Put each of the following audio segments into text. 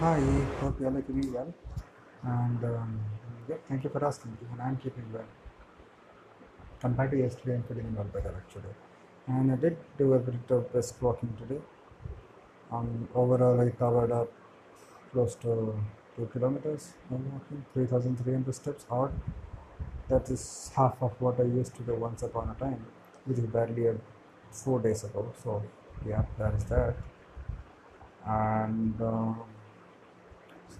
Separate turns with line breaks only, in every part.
Hi, hope you are keeping well. And um, yeah, thank you for asking. Even I'm keeping well. Compared to yesterday, I'm feeling lot better actually. And I did do a bit of brisk walking today. Um, overall, I covered up close to two kilometers walking, 3,300 steps odd. That is half of what I used to do once upon a time, which is barely a, four days ago. So, yeah, that is that. And um,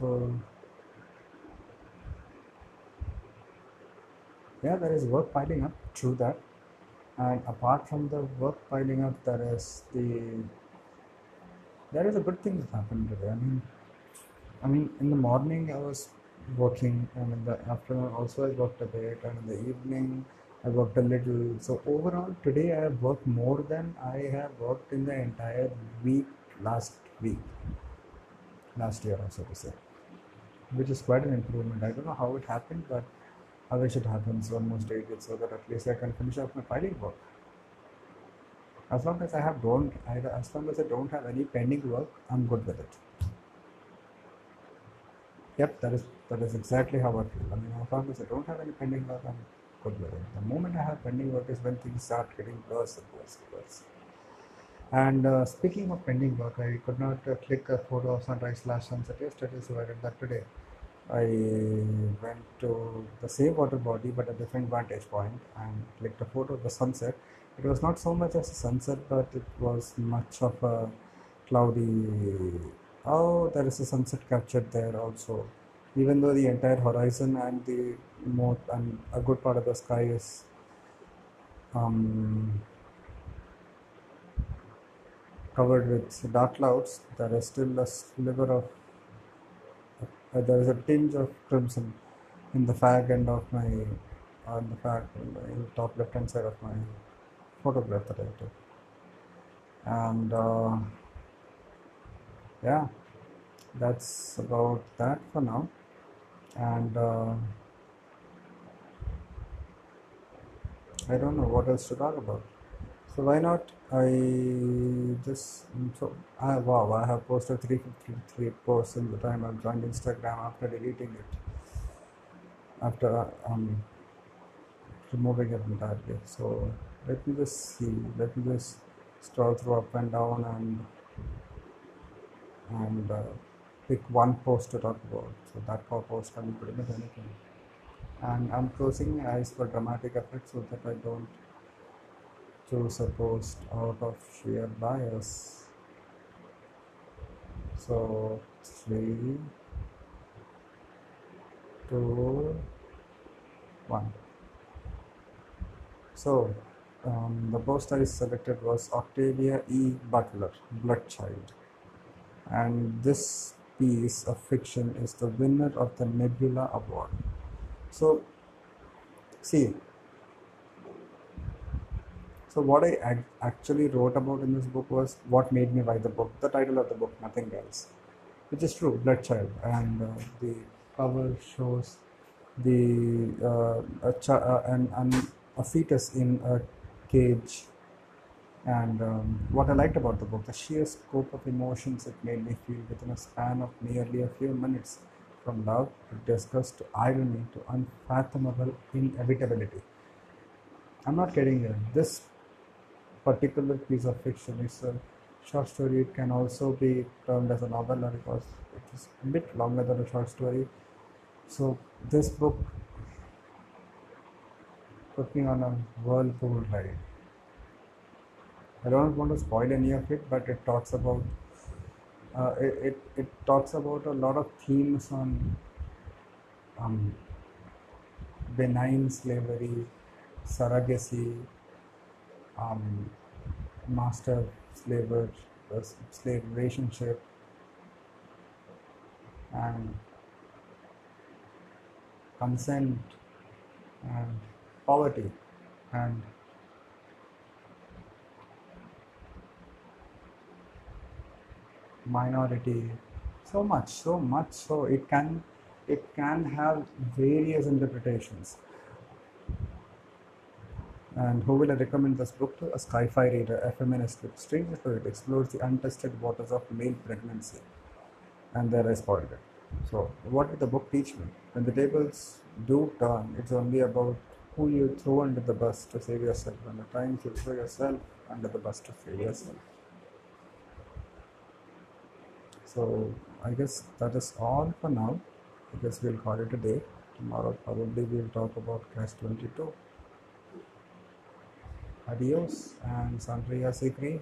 so, yeah, there is work piling up, true that. And apart from the work piling up, there is the there is a good thing that happened today. I mean, I mean, in the morning I was working, and in the afternoon also I worked a bit, and in the evening I worked a little. So overall, today I have worked more than I have worked in the entire week last week, last year, also to say, which is quite an improvement. I don't know how it happened, but I wish it happens more stage so that at least I can finish off my filing work. As long as I have don't, I, as long as I don't have any pending work, I'm good with it. Yep, that is that is exactly how I feel. I mean, as long as I don't have any pending work, I'm good with it. The moment I have pending work is when things start getting worse and worse and worse. And uh, speaking of pending work, I could not uh, click a photo of sunrise slash sunset yesterday, so I did that today. I went to the same water body but a different vantage point and clicked a photo of the sunset. It was not so much as a sunset, but it was much of a cloudy. Oh, there is a sunset captured there also. Even though the entire horizon and the more and a good part of the sky is um, covered with dark clouds, there is still a sliver of uh, there is a tinge of crimson in the fag end of my on the fag in the top left hand side of my photograph that I took. And uh, yeah, that's about that for now. And uh, I don't know what else to talk about. So why not I just so I wow I have posted 353 posts in the time I've joined Instagram after deleting it after um removing it entirely. So let me just see. Let me just scroll through up and down and and uh, pick one post to talk about. So that po- post can be pretty much anything. And I'm closing my eyes for dramatic effect so that I don't choose a post out of sheer bias. So three, two, one. So um, the post I selected was Octavia E. Butler, Bloodchild. And this piece of fiction is the winner of the Nebula Award. So, see, so what I ac- actually wrote about in this book was what made me buy the book, the title of the book, nothing else, which is true, Bloodchild. and uh, the cover shows the uh, a, ch- uh, an, an, a fetus in a cage and um, what I liked about the book, the sheer scope of emotions it made me feel within a span of nearly a few minutes, from love to disgust to irony to unfathomable inevitability. I'm not kidding you. This particular piece of fiction is a short story. It can also be termed as a novella because it is a bit longer than a short story. So this book put me on a whirlpool ride. I don't want to spoil any of it, but it talks about uh, it, it, it talks about a lot of themes on um, benign slavery, surrogacy, um, master slaver uh, slave relationship, and consent, and poverty, and minority. So much so much. So it can it can have various interpretations and who will I recommend this book to a sci-fi reader a feminist with strange for it explores the untested waters of male pregnancy and then I spoiled it. So, what did the book teach me? When the tables do turn, it's only about who you throw under the bus to save yourself, and the times you throw yourself under the bus to save yourself. So, I guess that is all for now. I guess we'll call it a day. Tomorrow, probably, we'll talk about Catch 22. Adios and Sangria Green.